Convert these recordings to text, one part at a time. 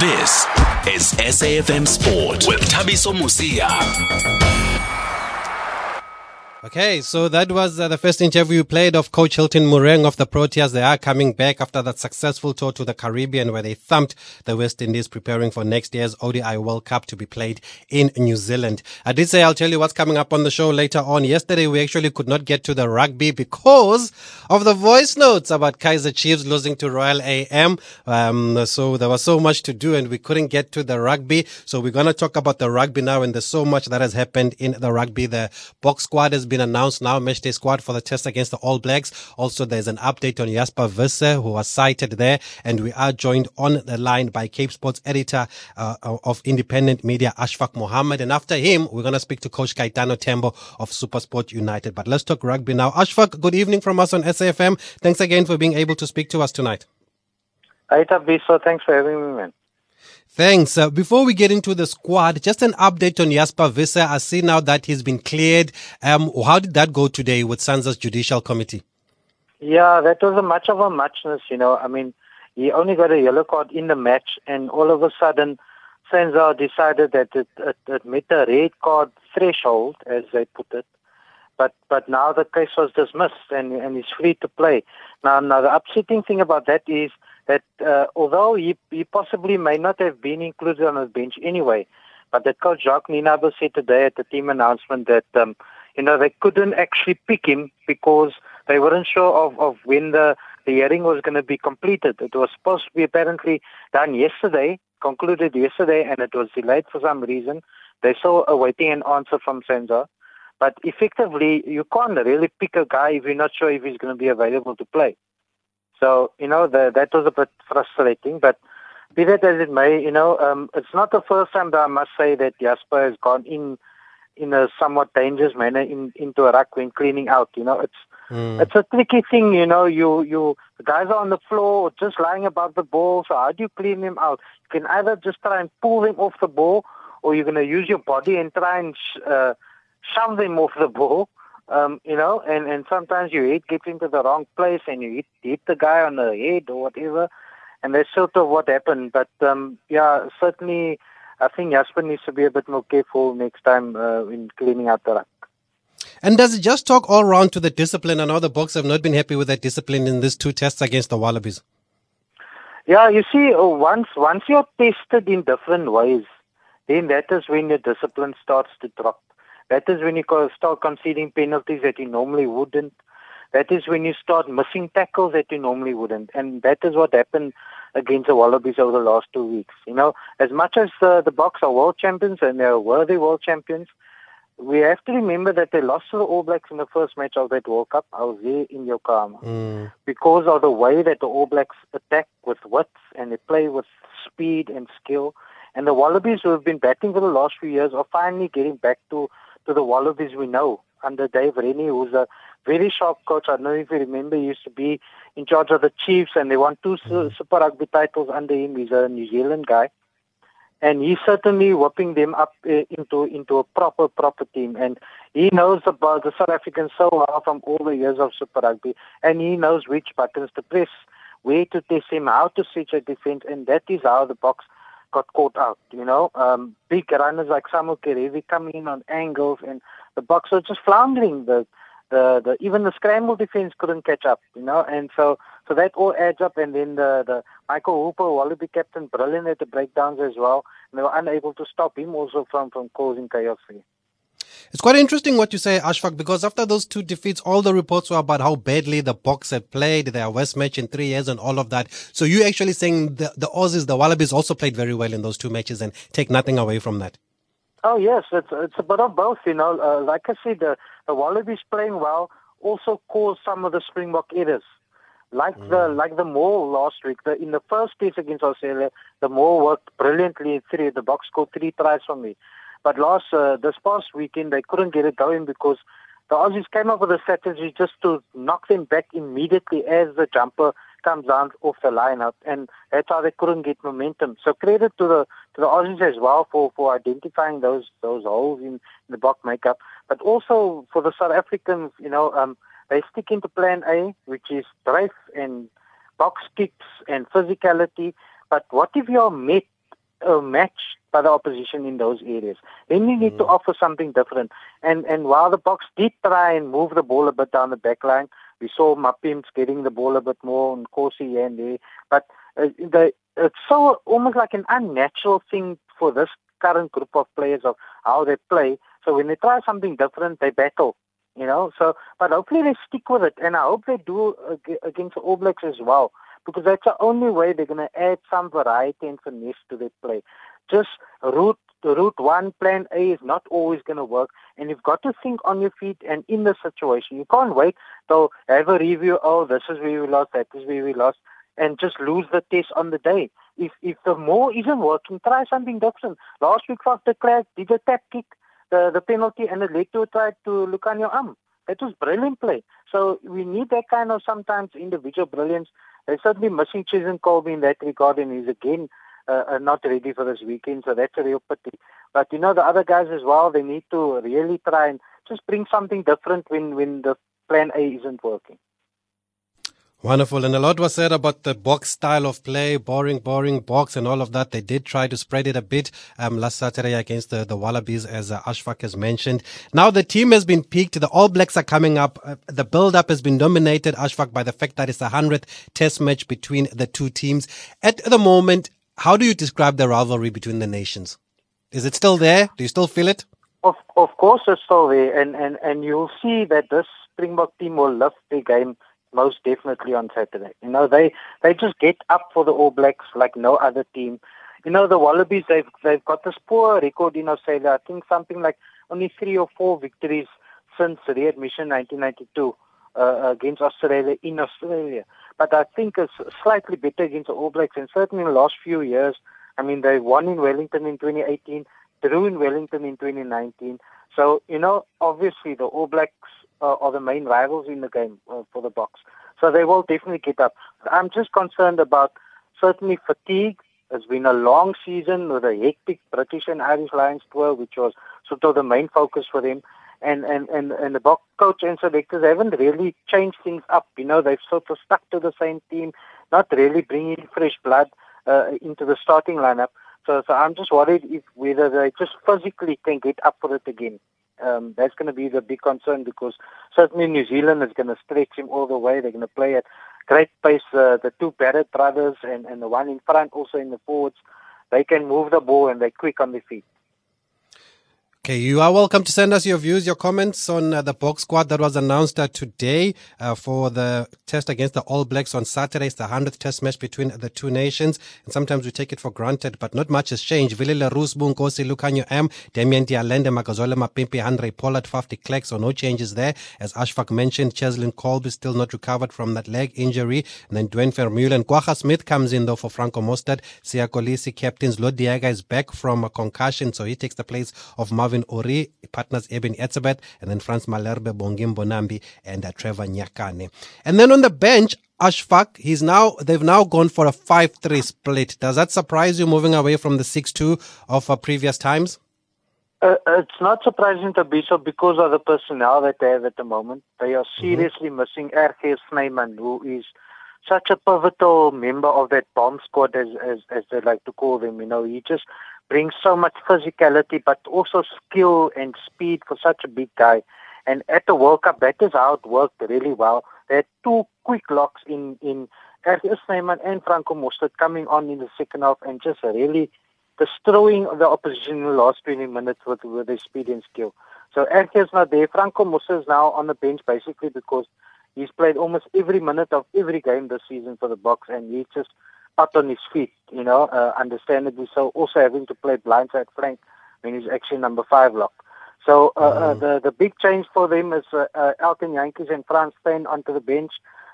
This is SAFM Sport with Thabiso Mosia. Okay, so that was uh, the first interview we played of Coach Hilton Moreeng of the Proteas. They are coming back after that successful tour to the Caribbean where they thumped the West Indies preparing for next year's ODI World Cup to be played in New Zealand. I did say I'll tell you what's coming up on the show later on. Yesterday we actually could not get to the rugby because of the voice notes about Kaiser Chiefs losing to Royal AM. Um, so there was so much to do and we couldn't get to the rugby. So we're going to talk about the rugby now and there's so much that has happened in the rugby. The Boks squad has been announced now, matchday squad for the test against the All Blacks. Also, there's an update on Jasper Wiese, who was cited there. And we are joined on the line by Cape Sports editor uh, of independent media, Ashfaq Mohammed. And after him, we're going to speak to Coach Kaitano Tembo of Supersport United. But let's talk rugby now. Ashfaq, good evening from us on SAFM. Thanks again for being able to speak to us tonight. Hi, Thabiso. Thanks for having me, man. Thanks. Uh, before we get into the squad, just an update on Jasper Wiese. I see now that he's been cleared. Um, how did that go today with SANZAAR's Judicial Committee? Yeah, that was a much of a muchness, you know. I mean, he only got a yellow card in the match, and all of a sudden, SANZAAR decided that it, it, it met a red card threshold, as they put it. But but now the case was dismissed, and and he's free to play. Now, now the upsetting thing about that is that uh, although he, he possibly may not have been included on the bench anyway, but that coach Jacques Nienaber said today at the team announcement that um, you know they couldn't actually pick him because they weren't sure of, of when the, the hearing was going to be completed. It was supposed to be apparently done yesterday, concluded yesterday, and it was delayed for some reason. They're still awaiting an answer from SANZAAR. But effectively, you can't really pick a guy if you're not sure if he's going to be available to play. So, you know, the, that was a bit frustrating. But be that as it may, you know, um, it's not the first time that I must say that Jasper has gone in in a somewhat dangerous manner in, into a ruck when cleaning out. You know, it's mm. it's a tricky thing. You know, you you the guys are on the floor just lying above the ball. So how do you clean them out? You can either just try and pull them off the ball, or you're going to use your body and try and sh- uh, shove them off the ball. Um, you know, and, and sometimes your head gets into the wrong place and you hit, hit the guy on the head or whatever. And that's sort of what happened. But um, yeah, certainly, I think Jasper needs to be a bit more careful next time uh, in cleaning out the ruck. And does it just talk all round to the discipline? I know the Boks have not been happy with that discipline in these two tests against the Wallabies. Yeah, you see, uh, once once you're tested in different ways, then that is when your discipline starts to drop. That is when you start conceding penalties that you normally wouldn't. That is when you start missing tackles that you normally wouldn't. And that is what happened against the Wallabies over the last two weeks. You know, as much as uh, the Boks are world champions and they're worthy world champions, we have to remember that they lost to the All Blacks in the first match of that World Cup. I was there in Yokohama. Mm. Because of the way that the All Blacks attack with width and they play with speed and skill. And the Wallabies, who have been batting for the last few years, are finally getting back to to the Wallabies we know under Dave Rennie, who's a very sharp coach. I don't know if you remember, he used to be in charge of the Chiefs, and they won two Super Rugby titles under him. He's a New Zealand guy, and he's certainly whipping them up uh, into into a proper proper team. And he knows about the South Africans so well from all the years of Super Rugby, and he knows which buttons to press, where to test him, how to switch a defense, and that is how the Boks got caught out. You know, um, big runners like Samu Kerevi coming in on angles, and the Boks were just floundering. The, the the even the scramble defense couldn't catch up. You know, and so so that all adds up. And then the the Michael Hooper, Wallaby captain, brilliant at the breakdowns as well. And they were unable to stop him also from from causing chaos. For it's quite interesting what you say, Ashfaq, because after those two defeats, all the reports were about how badly the Boks had played, their worst match in three years and all of that. So you actually saying the, the Aussies, the Wallabies also played very well in those two matches and take nothing away from that. Oh, yes, it's, it's a bit of both, you know. Uh, like I said, the, the Wallabies playing well also caused some of the Springbok errors. Like mm. the like the Maul last week, the, in the first test against Australia, the Maul worked brilliantly in three. The Boks scored three tries for me. But last uh, this past weekend, they couldn't get it going because the Aussies came up with a strategy just to knock them back immediately as the jumper comes down off the lineup, and that's how they couldn't get momentum. So credit to the to the Aussies as well for, for identifying those those holes in, in the Boks makeup, but also for the South Africans, you know, um, they stick into Plan A, which is drive and box kicks and physicality. But what if you're met outmatched by the opposition in those areas. Then you need mm. to offer something different. And and while the Boks did try and move the ball a bit down the back line, we saw Mapimps getting the ball a bit more on Corsi here and there. But uh, the, it's so almost like an unnatural thing for this current group of players of how they play. So when they try something different, they battle. You know, so but hopefully they stick with it, and I hope they do against the All Blacks as well, because that's the only way they're going to add some variety and finesse to their play. Just route route one, plan A is not always going to work, and you've got to think on your feet and in the situation. You can't wait till have a review. Oh, this is where we lost. That is where we lost and just lose the test on the day. If if the maul isn't working, try something different. Last week, Faf de did a tap kick, the, the penalty, and it led to try to Lukhanyo Am. That was brilliant play. So we need that kind of sometimes individual brilliance. They're certainly missing Cheslin Kolbe in that regard, and he's again uh, uh, not ready for this weekend. So that's a real pity. But you know the other guys as well. They need to really try and just bring something different when when the plan A isn't working. Wonderful. And a lot was said about the Boks style of play, boring, boring Boks and all of that. They did try to spread it a bit um, last Saturday against the, the Wallabies, as uh, Ashfaq has mentioned. Now the team has been peaked. The All Blacks are coming up. Uh, the build-up has been dominated, Ashfaq, by the fact that it's the 100th test match between the two teams. At the moment, how do you describe the rivalry between the nations? Is it still there? Do you still feel it? Of, of course it's still there. And, and, and you'll see that this Springbok team will lift the game most definitely on Saturday. You know, they they just get up for the All Blacks like no other team. You know, the Wallabies they've they've got this poor record in Australia. I think something like only three or four victories since readmission 1992 uh, against Australia in Australia. But I think it's slightly better against the All Blacks, and certainly in the last few years. I mean, they won in Wellington in 2018, drew in Wellington in 2019. So, you know, obviously the All Blacks uh, are the main rivals in the game uh, for the Boks. So they will definitely get up. I'm just concerned about certainly fatigue. It's been a long season with a hectic British and Irish Lions tour, which was sort of the main focus for them. And, and, and, and the Boks coach and selectors haven't really changed things up. You know, they've sort of stuck to the same team, not really bringing fresh blood uh, into the starting lineup. So, so I'm just worried if whether they just physically can get up for it again um, that's going to be the big concern because certainly New Zealand is going to stretch him all the way. They're going to play at great pace. Uh, the two Barrett brothers and, and the one in front also in the forwards, they can move the ball and they're quick on their feet. Okay, you are welcome to send us your views, your comments on uh, the Boks squad that was announced uh, today uh, for the test against the All Blacks on Saturday. It's the 100th test match between the two nations. And sometimes we take it for granted, but not much has changed. Vilile Roosboom, Nkosi Lukhanyo Am, Damian de Allende, Makazole Mapimpi, Andre Pollard, Faf de. So no changes there. As Ashfaq mentioned, Cheslin Kolbe still not recovered from that leg injury. And then Duane Vermeulen. Kwagga Smith comes in though for Franco Mostert. Siya Kolisi, captains. Lood de is back from a concussion, so he takes the place of Marvin Marvin Orie, partners Eben Etzebeth, and then Frans Malherbe, Bongi Mbonambi, and uh, Trevor Nyakane. And then on the bench, Ashfaq, he's now, they've now gone for a 5-3 split. Does that surprise you moving away from the 6-2 of uh, previous times? Uh, it's not surprising to be so because of the personnel that they have at the moment. They are mm-hmm. seriously mm-hmm. missing RG Snyman, who is such a pivotal member of that bomb squad, as, as as they like to call them. You know, he just brings so much physicality, but also skill and speed for such a big guy. And at the World Cup, that is how it worked really well. They had two quick locks in in RG Snyman and Franco Mostert coming on in the second half and just really destroying the opposition in the last 20 minutes with, with their speed and skill. So is not there. Franco Mostert is now on the bench basically because he's played almost every minute of every game this season for the Boks and he just out on his feet, you know, uh, understandably so. Also having to play blindside flank when he's actually number five lock. So uh, mm. uh, the the big change for them is uh, uh, Elton Jantjies and Frans Steyn onto the bench.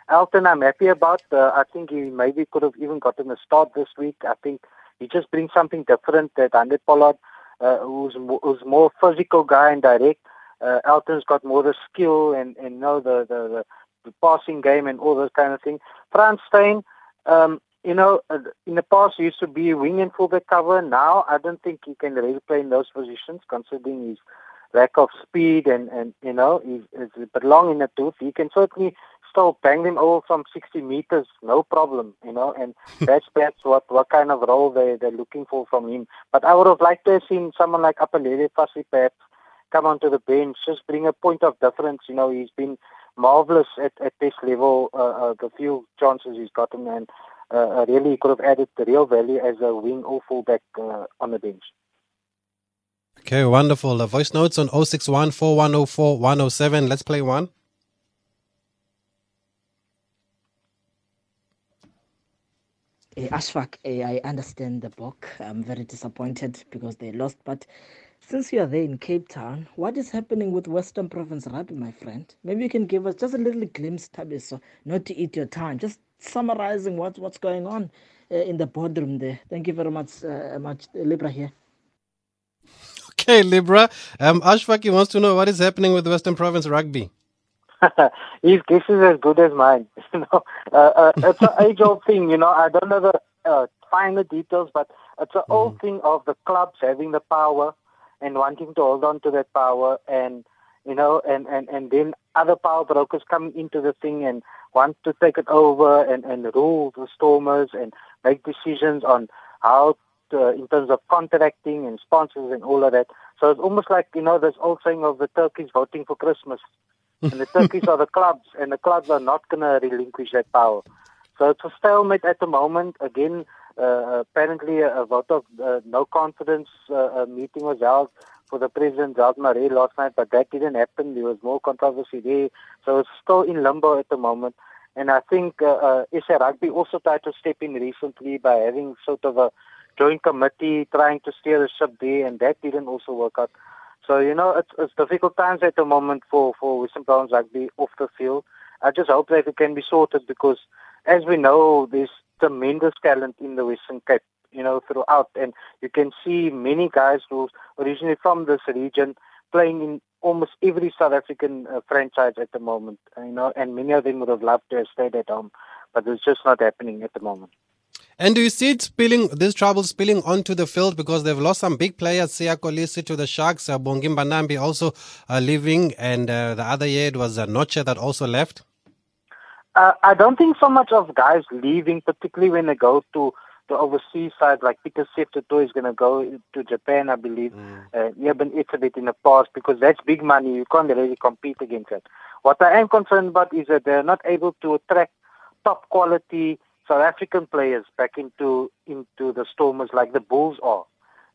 Elton, I'm happy about. Uh, I think he maybe could have even gotten a start this week. I think he just brings something different that Andre Pollard, uh, who's who's more physical guy and direct. Uh, Elton's got more the skill and and know the the, the, the passing game and all those kind of things. Frans Steyn, um, you know, uh, in the past he used to be wing and fullback cover. Now I don't think he can really play in those positions, considering his lack of speed and and you know he's, he's a bit long in the tooth. He can certainly still bang them over from 60 meters, no problem, you know, and that's that's what what kind of role they they're looking for from him. But I would have liked to have seen someone like Aphelele Fassi perhaps come onto the bench, just bring a point of difference. You know, he's been marvelous at, at this level, uh, uh, the few chances he's gotten, and uh, really could have added the real value as a wing or fullback uh, on the bench. Okay, wonderful. The voice notes on 061 4104 107. Let's play one. Uh, Ashfaq, uh, I understand the book. I'm very disappointed because they lost. But since you are there in Cape Town, what is happening with Western Province Rugby, my friend? Maybe you can give us just a little glimpse, Thabiso, not to eat your time, just summarizing what, what's going on uh, in the boardroom there. Thank you very much, uh, much Libra here. Okay, Libra. Um, Ashfaq wants to know what is happening with Western Province Rugby. His guess is as good as mine. You know, uh, uh, it's an age-old thing. You know, I don't know the uh, finer details, but it's an mm. old thing of the clubs having the power and wanting to hold on to that power, and you know, and and and then other power brokers coming into the thing and want to take it over and and rule the stormers and make decisions on how to, in terms of contracting and sponsors and all of that. So it's almost like you know this old saying of the turkeys voting for Christmas and the turkeys are the clubs, and the clubs are not going to relinquish that power. So it's a stalemate at the moment. Again, uh, apparently a, vote of uh, no confidence uh, meeting was held for the president, Jacques last night, but that didn't happen. There was more controversy there. So it's still in limbo at the moment. And I think uh, uh, SA Rugby also tried to step in recently by having sort of a joint committee trying to steer the ship there, and that didn't also work out. So, you know, it's, it's difficult times at the moment for, for Western Province Rugby off the field. I just hope that it can be sorted because, as we know, there's tremendous talent in the Western Cape, you know, throughout. And you can see many guys who originally from this region playing in almost every South African uh, franchise at the moment, you know, and many of them would have loved to have stayed at home, but it's just not happening at the moment. And do you see it spilling, this trouble spilling onto the field because they've lost some big players, Siya Kolisi to the Sharks, uh, also uh, leaving, and uh, the other year it was uh, Noche that also left? Uh, I don't think so much of guys leaving, particularly when they go to the overseas side, like Peter Seftoto is going to go to Japan, I believe. Mm. Uh, Eben Etzebeth in the past, because that's big money. You can't really compete against that. What I am concerned about is that they're not able to attract top quality South African players back into into the Stormers like the Bulls are.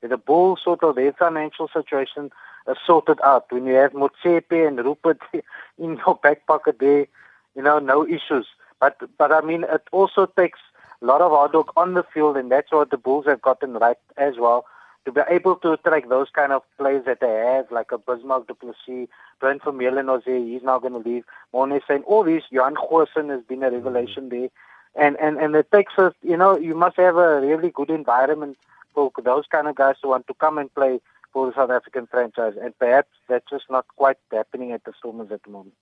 The Bulls sort of their financial situation is sorted out. When you have Motsepe and Rupert in your back pocket there, you know, no issues. But but I mean it also takes a lot of hard work on the field and that's what the Bulls have gotten right as well. To be able to attract those kind of players that they have, like a Bismarck du Plessis, Brent Vermeulen was there, he's now going to leave. Morne saying all these, Johan Goosen has been a revelation mm-hmm. there and and and it takes us you know you must have a really good environment for those kind of guys who want to come and play for the South African franchise and perhaps that's just not quite happening at the Stormers at the moment.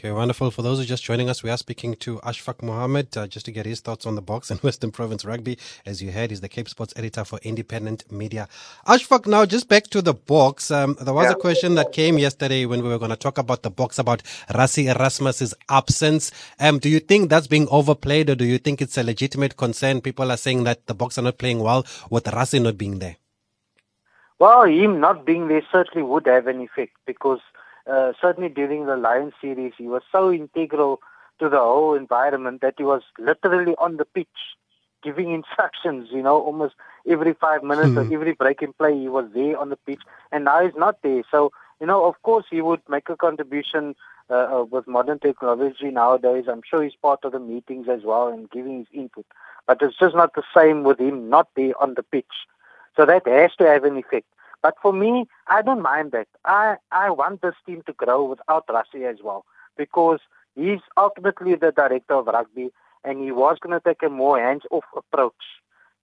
Okay, wonderful. For those who are just joining us, we are speaking to Ashfaq Mohammed uh, just to get his thoughts on the Boks and Western Province Rugby. As you heard, he's the Cape Sports editor for Independent Media. Ashfaq, now just back to the Boks. Um, there was yeah. a question that came yesterday when we were going to talk about the Boks about Rassie Erasmus's absence. Um, do you think that's being overplayed or do you think it's a legitimate concern? People are saying that the Boks are not playing well with Rassie not being there. Well, him not being there certainly would have an effect because – uh, certainly during the Lion series, he was so integral to the whole environment that he was literally on the pitch giving instructions, you know, almost every five minutes mm. or hmm. every break in play, he was there on the pitch, and now he's not there. So, you know, of course, he would make a contribution uh, uh, with modern technology nowadays. I'm sure he's part of the meetings as well and giving his input. But it's just not the same with him not there on the pitch. So that has to have an effect. But for me, I don't mind that. I, I want this team to grow without Rassie as well because he's ultimately the director of rugby and he was going to take a more hands-off approach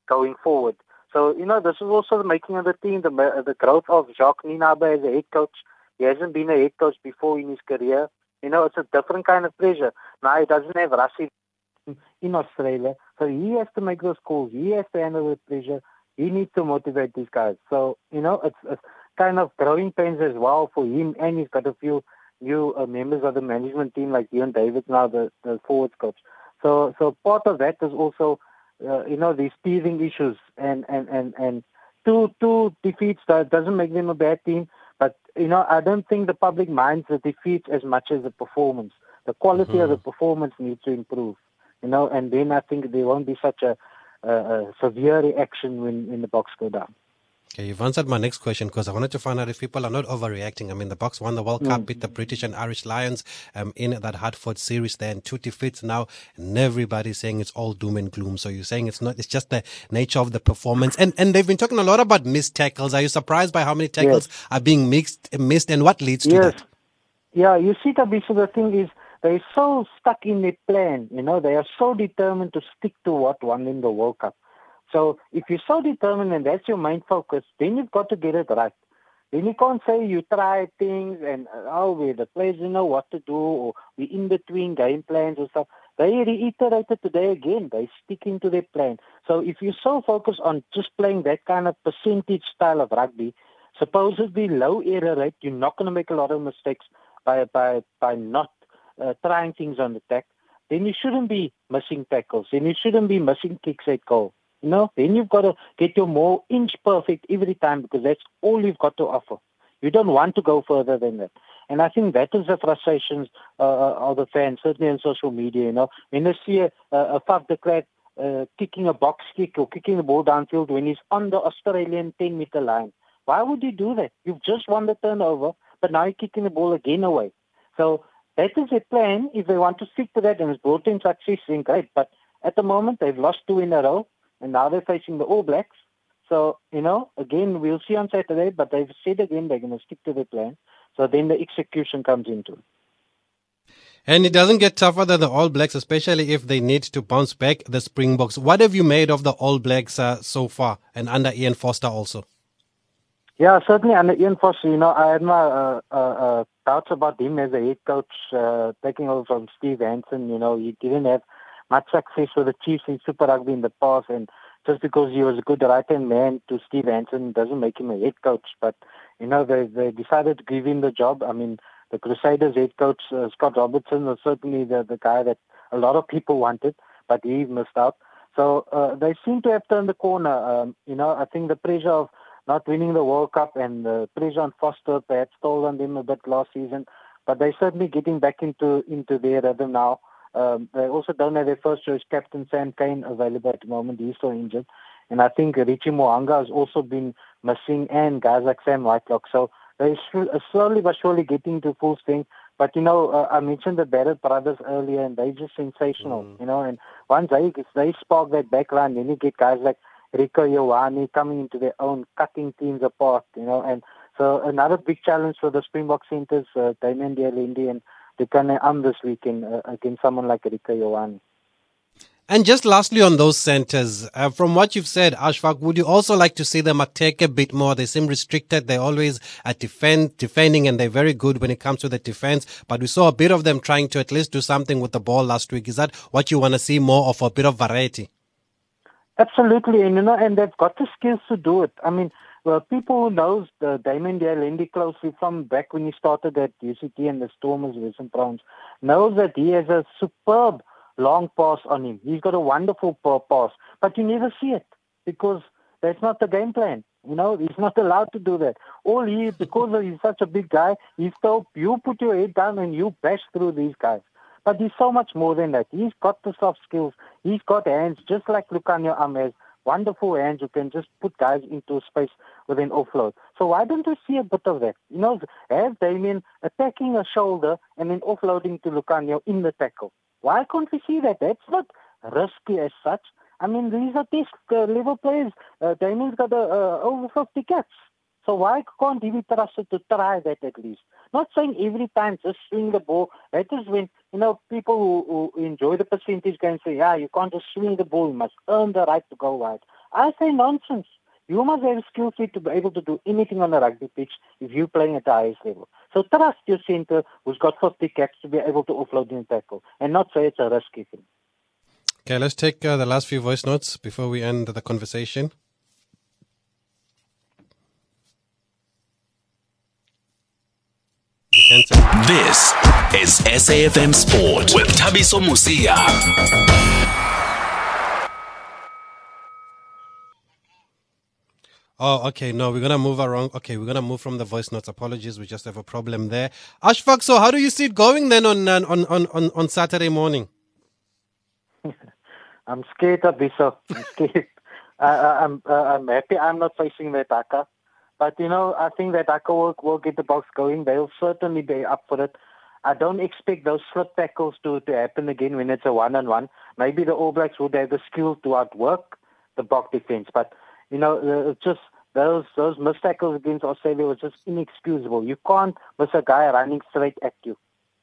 going forward. So, you know, this is also the making of the team, the, the growth of Jacques Nienaber as a head coach. He hasn't been a head coach before in his career. You know, it's a different kind of pressure. Now, he doesn't have Rassie in Australia, so he has to make those calls. He has to handle the pressure he needs to motivate these guys. So, you know, it's, it's kind of growing pains as well for him, and he's got a few new uh, members of the management team like Deon Davids now, the, the forwards coach. So, so part of that is also, uh, you know, these teething issues and, and, and, and two, two defeats that doesn't make them a bad team. But, you know, I don't think the public minds the defeats as much as the performance. The quality mm-hmm. of the performance needs to improve, you know, and then I think there won't be such a, a, severe reaction when, when the Boks go down. Okay, you've answered my next question because I wanted to find out if people are not overreacting. I mean, the Boks won the World mm. Cup, beat the British and Irish Lions um, in that Hartford series there, and two defeats now, and everybody's saying it's all doom and gloom. So you're saying it's not, it's just the nature of the performance. And and they've been talking a lot about missed tackles. Are you surprised by how many tackles yes. are being mixed, missed, and what leads to yes. that? Yeah, you see, Thabiso, the thing is, they're so stuck in their plan. You know, they are so determined to stick to what won in the World Cup. So if you're so determined and that's your main focus, then you've got to get it right. Then you can't say you try things and oh, we the players don't know what to do or we in between game plans or stuff. They reiterated today again. They sticking to their plan. So if you're so focused on just playing that kind of percentage style of rugby, supposedly low error rate, you're not going to make a lot of mistakes by by by not uh, trying things on the tack. Then you shouldn't be missing tackles. Then you shouldn't be missing kicks at goal. You know, then you've got to get your more inch perfect every time because that's all you've got to offer. You don't want to go further than that. And I think that is the frustrations uh, uh of the fans, certainly on social media. You know, when they see a, a Faf de Klerk uh, kicking a box kick or kicking the ball downfield when he's on the Australian 10 meter line, why would you do that? You've just won the turnover, but now you're kicking the ball again away. So that is a plan. If they want to stick to that and it's brought in success, then great. But at the moment, they've lost two in a row and now they're facing the All Blacks. So, you know, again, we'll see on Saturday, but they've said again they're going to stick to their plan. So then the execution comes into it. And it doesn't get tougher than the All Blacks, especially if they need to bounce back the Springboks. What have you made of the All Blacks uh, so far and under Ian Foster also? Yeah, certainly under Ian Foster, you know, I had my uh, uh, uh doubts about him as a head coach, uh, taking over from Steve Hansen. You know, he didn't have much success with the Chiefs in Super Rugby in the past, and just because he was a good right hand man to Steve Hansen doesn't make him a head coach. But you know, they they decided to give him the job. I mean, the Crusaders head coach uh, Scott Robertson was certainly the the guy that a lot of people wanted, but he missed out. So uh, they seem to have turned the corner. Um, you know, I think the pressure of not winning the World Cup and the pressure on Foster perhaps told on them a bit last season, but they're certainly getting back into into their rhythm now. Um, they also don't have their first choice captain Sam Cane available at the moment. He's still injured. And I think Richie Mo'unga has also been missing and guys like Sam Whitelock. So they're uh, slowly but surely getting to full strength. But, you know, uh, I mentioned the Barrett brothers earlier and they're just sensational, mm. you know. And once they, they spark that back line, then you get guys like Rieko Ioane coming into their own, cutting teams apart, you know. And so another big challenge for the Springbok centers, uh, Damian de Allende and can arm this weekend uh, against someone like Rieko Ioane. And just lastly on those centers, uh, from what you've said, Ashfaq, would you also like to see them attack a bit more? They seem restricted. They're always are defend, defending and they're very good when it comes to the defense. But we saw a bit of them trying to at least do something with the ball last week. Is that what you want to see more of a bit of variety? Absolutely. And, you know, and they've got the skills to do it. I mean, well, people who knows uh, the Damian de Allende closely from back when he started at UCT and the Stormers Western Province knows that he has a superb long pass on him. He's got a wonderful pass, but you never see it because that's not the game plan. You know, he's not allowed to do that. All he, because he's such a big guy, he's told you put your head down and you bash through these guys. But he's so much more than that. He's got the soft skills. He's got hands just like Lukhanyo Am has wonderful hands who can just put guys into space with an offload. So why don't we see a bit of that? You know, have Damian attacking a shoulder and then offloading to Lukhanyo in the tackle. Why can't we see that? That's not risky as such. I mean, these are test uh, level players. Uh, Damian's got uh, uh, over 50 caps. So why can't he be trusted to try that at least? Not saying every time just swing the ball. That is when, you know, people who, who enjoy the percentage game say, yeah, you can't just swing the ball. You must earn the right to go wide. I say nonsense. You must have skill set to be able to do anything on a rugby pitch if you're playing at the highest level. So trust your centre who's got 50 caps to be able to offload in tackle and not say it's a risky thing. Okay, let's take uh, the last few voice notes before we end the conversation. This is SAFM Sport with Thabiso Mosia. Oh, okay. No, we're gonna move around. Okay, we're gonna move from the voice notes. Apologies, we just have a problem there. Ashfaq, so how do you see it going then on on on on, on Saturday morning? I'm scared of this. so I'm scared. I, I, I'm uh, I'm happy I'm not facing the haka. But you know, I think that haka will, get the Boks going. They'll certainly be up for it. I don't expect those slip tackles to, to happen again when it's a one on one. Maybe the All Blacks would have the skill to outwork the Boks defense, but you know, it's just those those missed tackles against Australia was just inexcusable. You can't miss a guy running straight at you.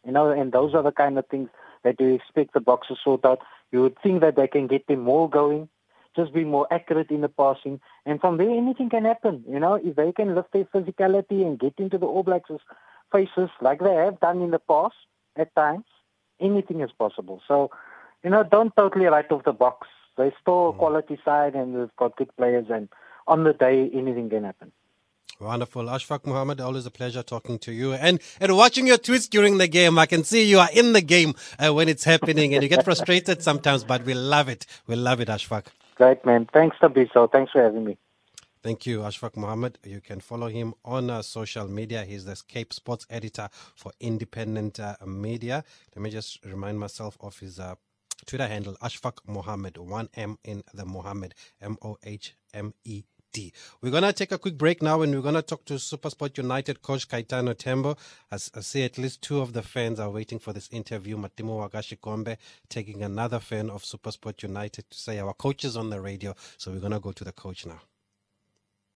You know, and those are the kind of things that you expect the Boks to sort out. You would think that they can get them more going, just be more accurate in the passing, and from there anything can happen. You know, if they can lift their physicality and get into the All Blacks' faces like they have done in the past at times, anything is possible. So, you know, don't totally write off the Boks. They're still a quality side and they've got good players and on the day anything can happen. Wonderful. Ashfaq Mohammed, always a pleasure talking to you and, and watching your tweets during the game. I can see you are in the game uh, when it's happening and you get frustrated sometimes, but we love it. We love it, Ashfaq. Great, man. Thanks, Thabiso. Thanks for having me. Thank you, Ashfaq Mohammed. You can follow him on uh, social media. He's the Cape Sports editor for Independent uh, Media. Let me just remind myself of his uh, Twitter handle, Ashfaq Mohammed, one M in the Mohammed, M O H M E D. We're going to take a quick break now and we're going to talk to Supersport United coach Kaitano Tembo. As I see at least two of the fans are waiting for this interview. Matimo Wagashi Kombe taking another fan of Supersport United to say our coach is on the radio. So we're going to go to the coach now.